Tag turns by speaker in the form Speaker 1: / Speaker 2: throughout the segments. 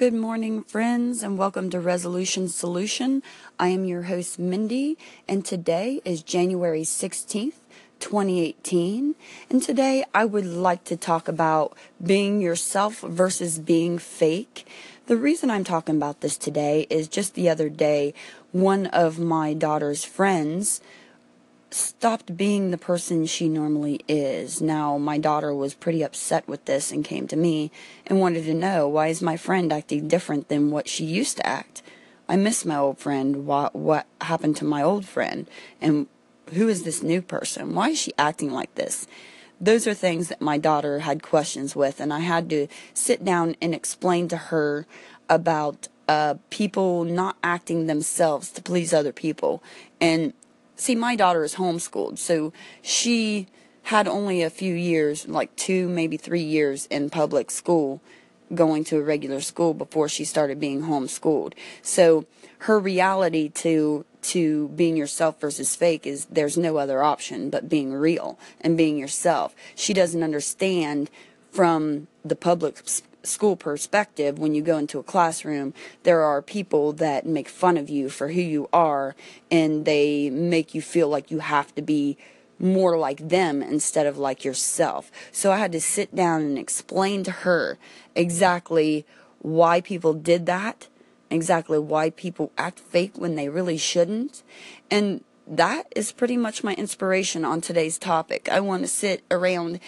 Speaker 1: Good morning, friends, and welcome to Resolution Solution. I am your host, Mindy, and today is January 16th, 2018. And today I would like to talk about being yourself versus being fake. The reason I'm talking about this today is just the other day, one of my daughter's friends stopped being the person she normally is. Now, my daughter was pretty upset with this and came to me and wanted to know why is my friend acting different than what she used to act. I miss my old friend. What what happened to my old friend? And who is this new person? Why is she acting like this? Those are things that my daughter had questions with, and I had to sit down and explain to her about uh, people not acting themselves to please other people. And see, my daughter is homeschooled, so she had only a few years, like two, maybe three years in public school, going to a regular school before she started being homeschooled. So her reality to to being yourself versus fake is there's no other option but being real and being yourself. She doesn't understand from the public school perspective, when you go into a classroom, there are people that make fun of you for who you are and they make you feel like you have to be more like them instead of like yourself. So I had to sit down and explain to her exactly why people did that, exactly why people act fake when they really shouldn't. And that is pretty much my inspiration on today's topic. I want to sit around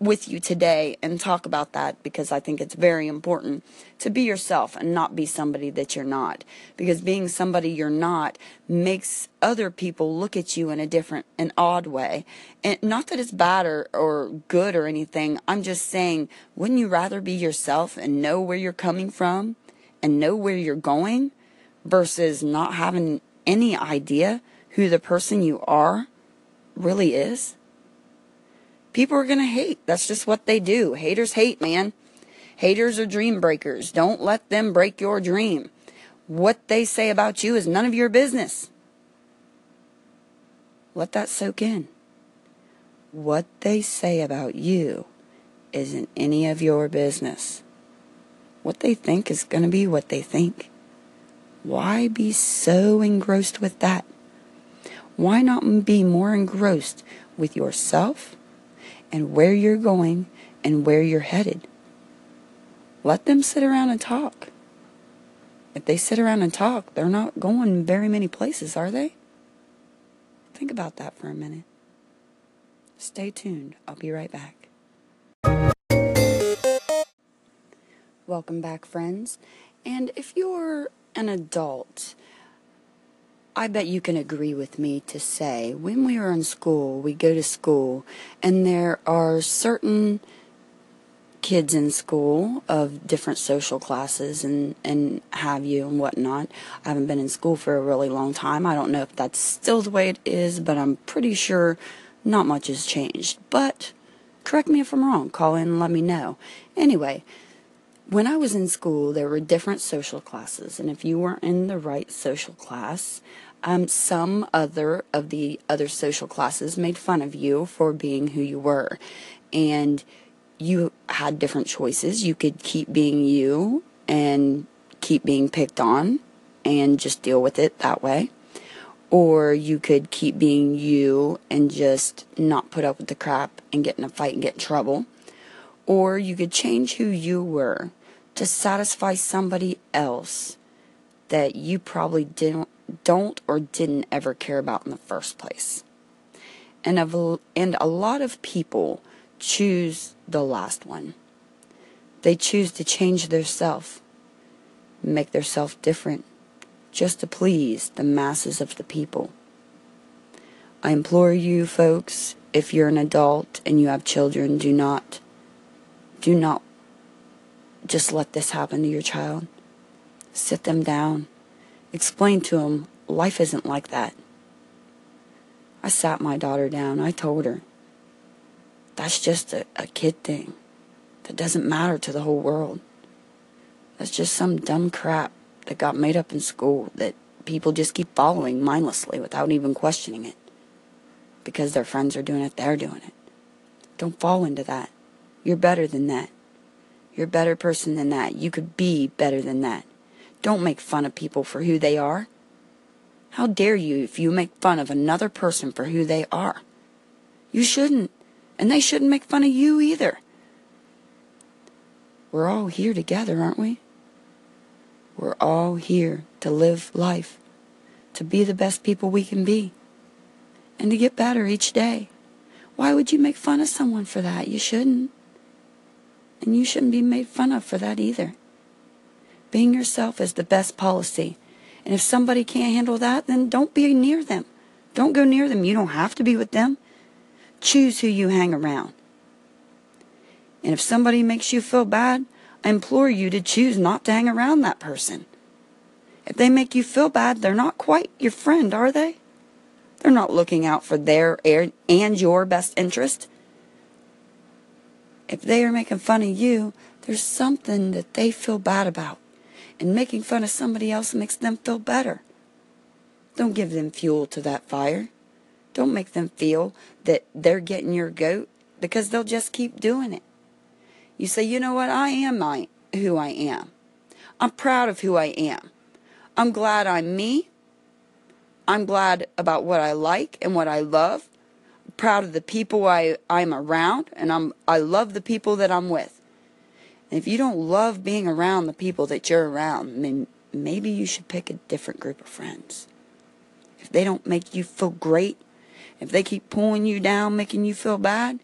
Speaker 1: with you today and talk about that because I think it's very important to be yourself and not be somebody that you're not. Because being somebody you're not makes other people look at you in a different, an odd way. And not that it's bad or, or good or anything. I'm just saying, wouldn't you rather be yourself and know where you're coming from and know where you're going versus not having any idea who the person you are really is? People are going to hate. That's just what they do. Haters hate, man. Haters are dream breakers. Don't let them break your dream. What they say about you is none of your business. Let that soak in. What they say about you isn't any of your business. What they think is going to be what they think. Why be so engrossed with that? Why not be more engrossed with yourself and where you're going and where you're headed. Let them sit around and talk. If they sit around and talk, they're not going very many places, are they? Think about that for a minute. Stay tuned. I'll be right back. Welcome back, friends. And if you're an adult, I bet you can agree with me to say when we are in school, we go to school, and there are certain kids in school of different social classes and, and have you and whatnot. I haven't been in school for a really long time. I don't know if that's still the way it is, but I'm pretty sure not much has changed. But correct me if I'm wrong. Call in and let me know. Anyway, when I was in school, there were different social classes, and if you weren't in the right social class, um, some other of the other social classes made fun of you for being who you were. And you had different choices. You could keep being you and keep being picked on and just deal with it that way. Or you could keep being you and just not put up with the crap and get in a fight and get in trouble. Or you could change who you were to satisfy somebody else that you probably didn't don't or didn't ever care about in the first place. And, a, and a lot of people choose the last one. They choose to change their self, make their self different, just to please the masses of the people. I implore you folks, if you're an adult and you have children, do not, do not just let this happen to your child. Sit them down explained to him life isn't like that. I sat my daughter down. I told her, that's just a, a kid thing. That doesn't matter to the whole world. That's just some dumb crap that got made up in school that people just keep following mindlessly without even questioning it. Because their friends are doing it, they're doing it. Don't fall into that. You're better than that. You're a better person than that. You could be better than that. Don't make fun of people for who they are. How dare you if you make fun of another person for who they are? You shouldn't. And they shouldn't make fun of you either. We're all here together, aren't we? We're all here to live life, to be the best people we can be, and to get better each day. Why would you make fun of someone for that? You shouldn't. And you shouldn't be made fun of for that either. Being yourself is the best policy. And if somebody can't handle that, then don't be near them. Don't go near them. You don't have to be with them. Choose who you hang around. And if somebody makes you feel bad, I implore you to choose not to hang around that person. If they make you feel bad, they're not quite your friend, are they? They're not looking out for their and your best interest. If they are making fun of you, there's something that they feel bad about. And making fun of somebody else makes them feel better. Don't give them fuel to that fire. Don't make them feel that they're getting your goat because they'll just keep doing it. You say, you know what? I am my, who I am. I'm proud of who I am. I'm glad I'm me. I'm glad about what I like and what I love. I'm proud of the people I, I'm around, and I'm, I love the people that I'm with. And if you don't love being around the people that you're around, then maybe you should pick a different group of friends. If they don't make you feel great, if they keep pulling you down, making you feel bad,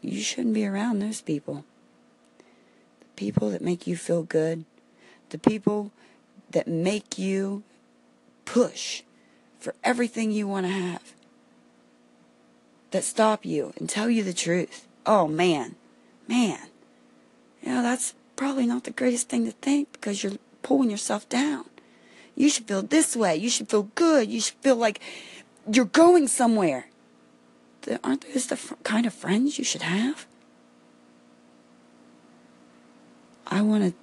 Speaker 1: you shouldn't be around those people The people that make you feel good, the people that make you push for everything you want to have, that stop you and tell you the truth. Oh man, man, you know, that's probably not the greatest thing to think because you're pulling yourself down. You should feel this way. You should feel good. You should feel like you're going somewhere. Aren't those the kind of friends you should have? I want to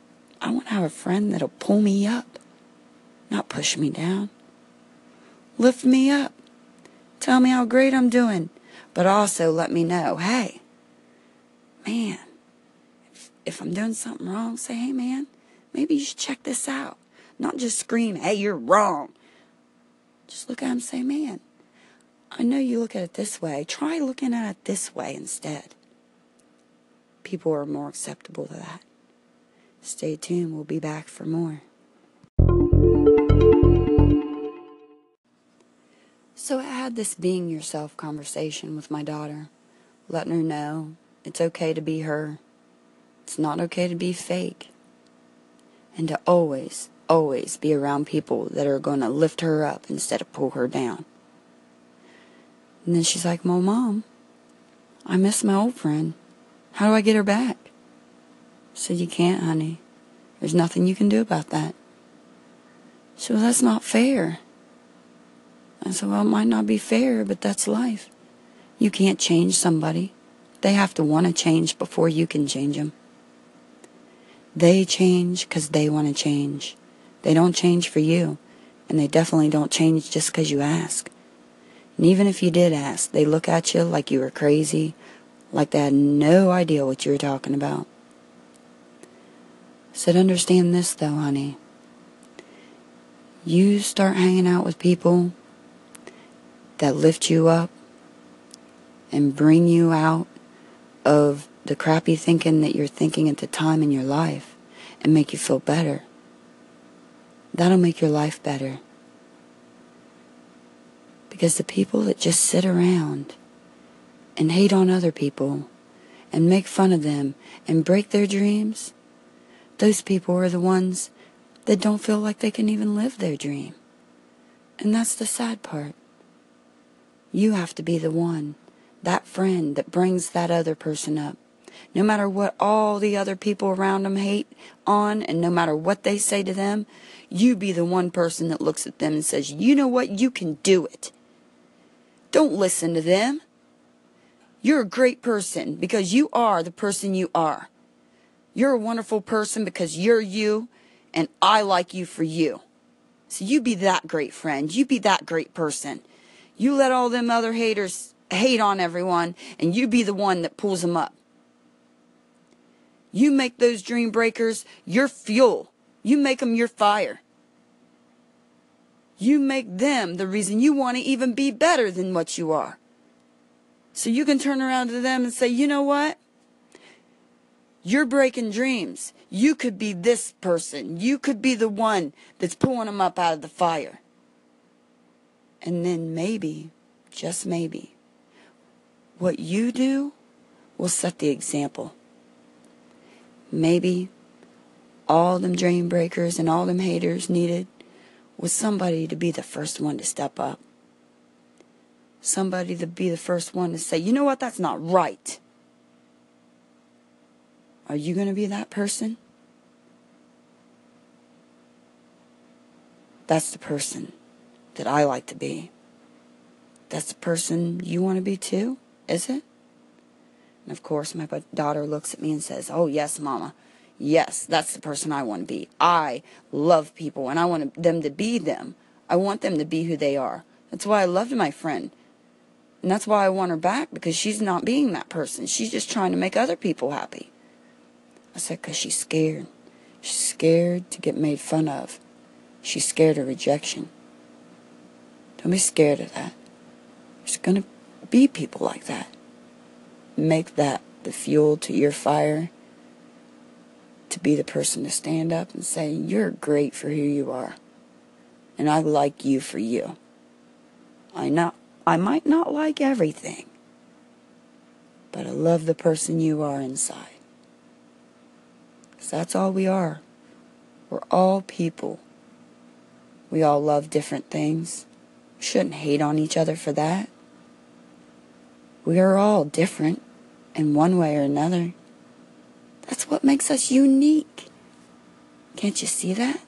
Speaker 1: I want to have a friend that'll pull me up, not push me down. Lift me up. Tell me how great I'm doing, but also let me know, hey, man, if, I'm doing something wrong, say, hey, man, maybe you should check this out. Not just scream, hey, you're wrong. Just look at him and say, man, I know you look at it this way. Try looking at it this way instead. People are more acceptable to that. Stay tuned, we'll be back for more. So I had this being yourself conversation with my daughter, letting her know it's okay to be her. It's not okay to be fake. And to always, always be around people that are going to lift her up instead of pull her down. And then she's like, Well, Mom, I miss my old friend. How do I get her back? said, You can't, honey. There's nothing you can do about that. She said, Well, that's not fair. I said, Well, it might not be fair, but that's life. You can't change somebody. They have to want to change before you can change them. They change because they want to change. They don't change for you, and they definitely don't change just because you ask. And even if you did ask, they look at you like you were crazy, like they had no idea what you were talking about. Said, understand this though, honey. You start hanging out with people that lift you up and bring you out of the crappy thinking that you're thinking at the time in your life and make you feel better. That'll make your life better. Because the people that just sit around and hate on other people and make fun of them and break their dreams, those people are the ones that don't feel like they can even live their dream. And that's the sad part. You have to be the one, that friend that brings that other person up. No matter what all the other people around them hate on, and no matter what they say to them, you be the one person that looks at them and says, You know what? You can do it. Don't listen to them. You're a great person because you are the person you are. You're a wonderful person because you're you, and I like you for you. So you be that great friend. You be that great person. You let all them other haters hate on everyone, and you be the one that pulls them up. You make those dream breakers your fuel. You make them your fire. You make them the reason you want to even be better than what you are. So you can turn around to them and say, you know what? You're breaking dreams. You could be this person. You could be the one that's pulling them up out of the fire. And then maybe, just maybe, what you do will set the example. Maybe all them dream breakers and all them haters needed was somebody to be the first one to step up. Somebody to be the first one to say, you know what, that's not right. Are you going to be that person? That's the person that I like to be. That's the person you want to be too, is it? And of course, my daughter looks at me and says, Oh, yes, Mama. Yes, that's the person I want to be. I love people and I want them to be them. I want them to be who they are. That's why I loved my friend. And that's why I want her back because she's not being that person. She's just trying to make other people happy. I said, because she's scared. She's scared to get made fun of. She's scared of rejection. Don't be scared of that. There's going to be people like that. Make that the fuel to your fire to be the person to stand up and say, You're great for who you are. And I like you for you. I not I might not like everything, but I love the person you are inside. Because that's all we are. We're all people. We all love different things. We shouldn't hate on each other for that. We are all different in one way or another. That's what makes us unique. Can't you see that?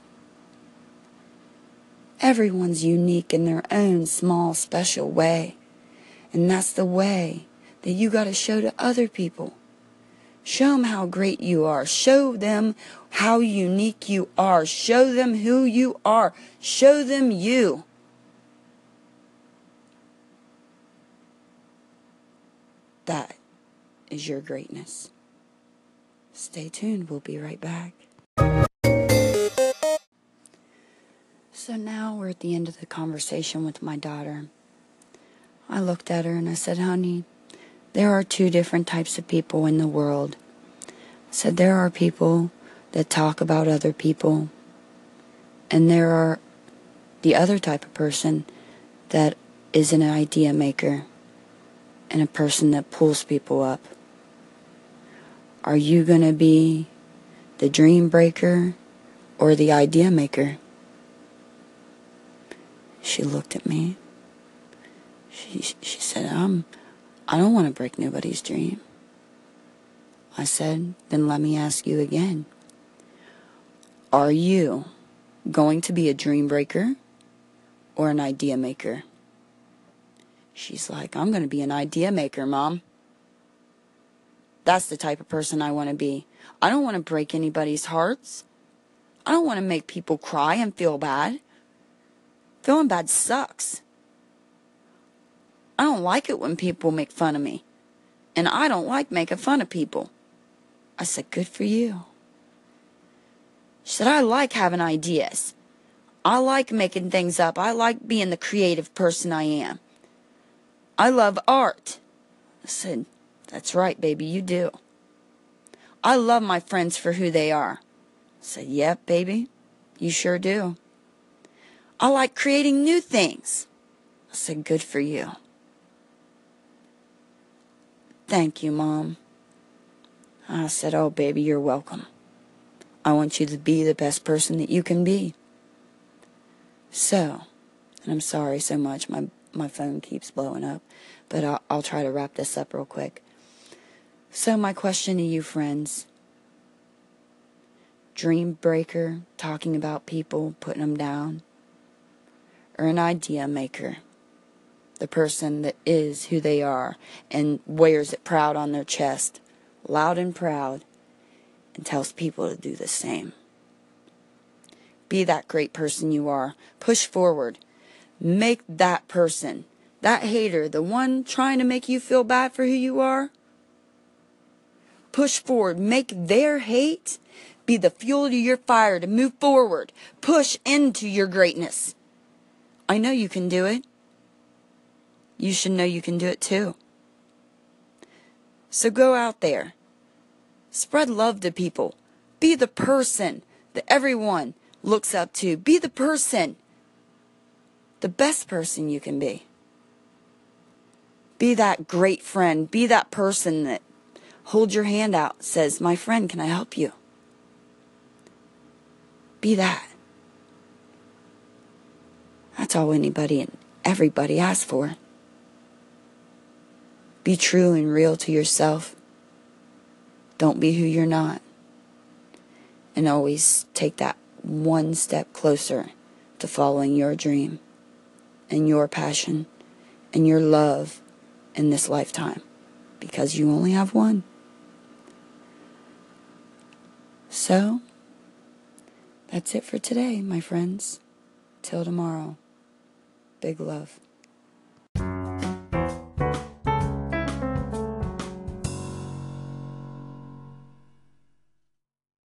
Speaker 1: Everyone's unique in their own small, special way. And that's the way that you got to show to other people. Show them how great you are. Show them how unique you are. Show them who you are. Show them you. That is your greatness. Stay tuned, we'll be right back. So now we're at the end of the conversation with my daughter. I looked at her and I said, honey, there are two different types of people in the world. I said, there are people that talk about other people, and there are the other type of person that is an idea maker and a person that pulls people up. Are you going to be the dream breaker or the idea maker? She looked at me. She, she said, um, I don't want to break nobody's dream. I said, then let me ask you again. Are you going to be a dream breaker or an idea maker? She's like, I'm going to be an idea maker, Mom. That's the type of person I want to be. I don't want to break anybody's hearts. I don't want to make people cry and feel bad. Feeling bad sucks. I don't like it when people make fun of me. And I don't like making fun of people. I said, Good for you. She said, I like having ideas. I like making things up. I like being the creative person I am. I love art. I said, that's right, baby, you do. I love my friends for who they are. I said, Yep, baby, you sure do. I like creating new things. I said, Good for you. Thank you, Mom. I said, Oh, baby, you're welcome. I want you to be the best person that you can be. So, and I'm sorry so much, my, my phone keeps blowing up, but I'll, I'll try to wrap this up real quick. So, my question to you, friends dream breaker, talking about people, putting them down, or an idea maker, the person that is who they are and wears it proud on their chest, loud and proud, and tells people to do the same. Be that great person you are. Push forward. Make that person, that hater, the one trying to make you feel bad for who you are Push forward. Make their hate be the fuel to your fire to move forward. Push into your greatness. I know you can do it. You should know you can do it too. So go out there. Spread love to people. Be the person that everyone looks up to. Be the person, the best person you can be. Be that great friend. Be that person that holds your hand out, says, My friend, can I help you? Be that. That's all anybody and everybody asks for. Be true and real to yourself. Don't be who you're not. And always take that one step closer to following your dream and your passion and your love in this lifetime because you only have one. So, that's it for today, my friends. Till tomorrow. Big love.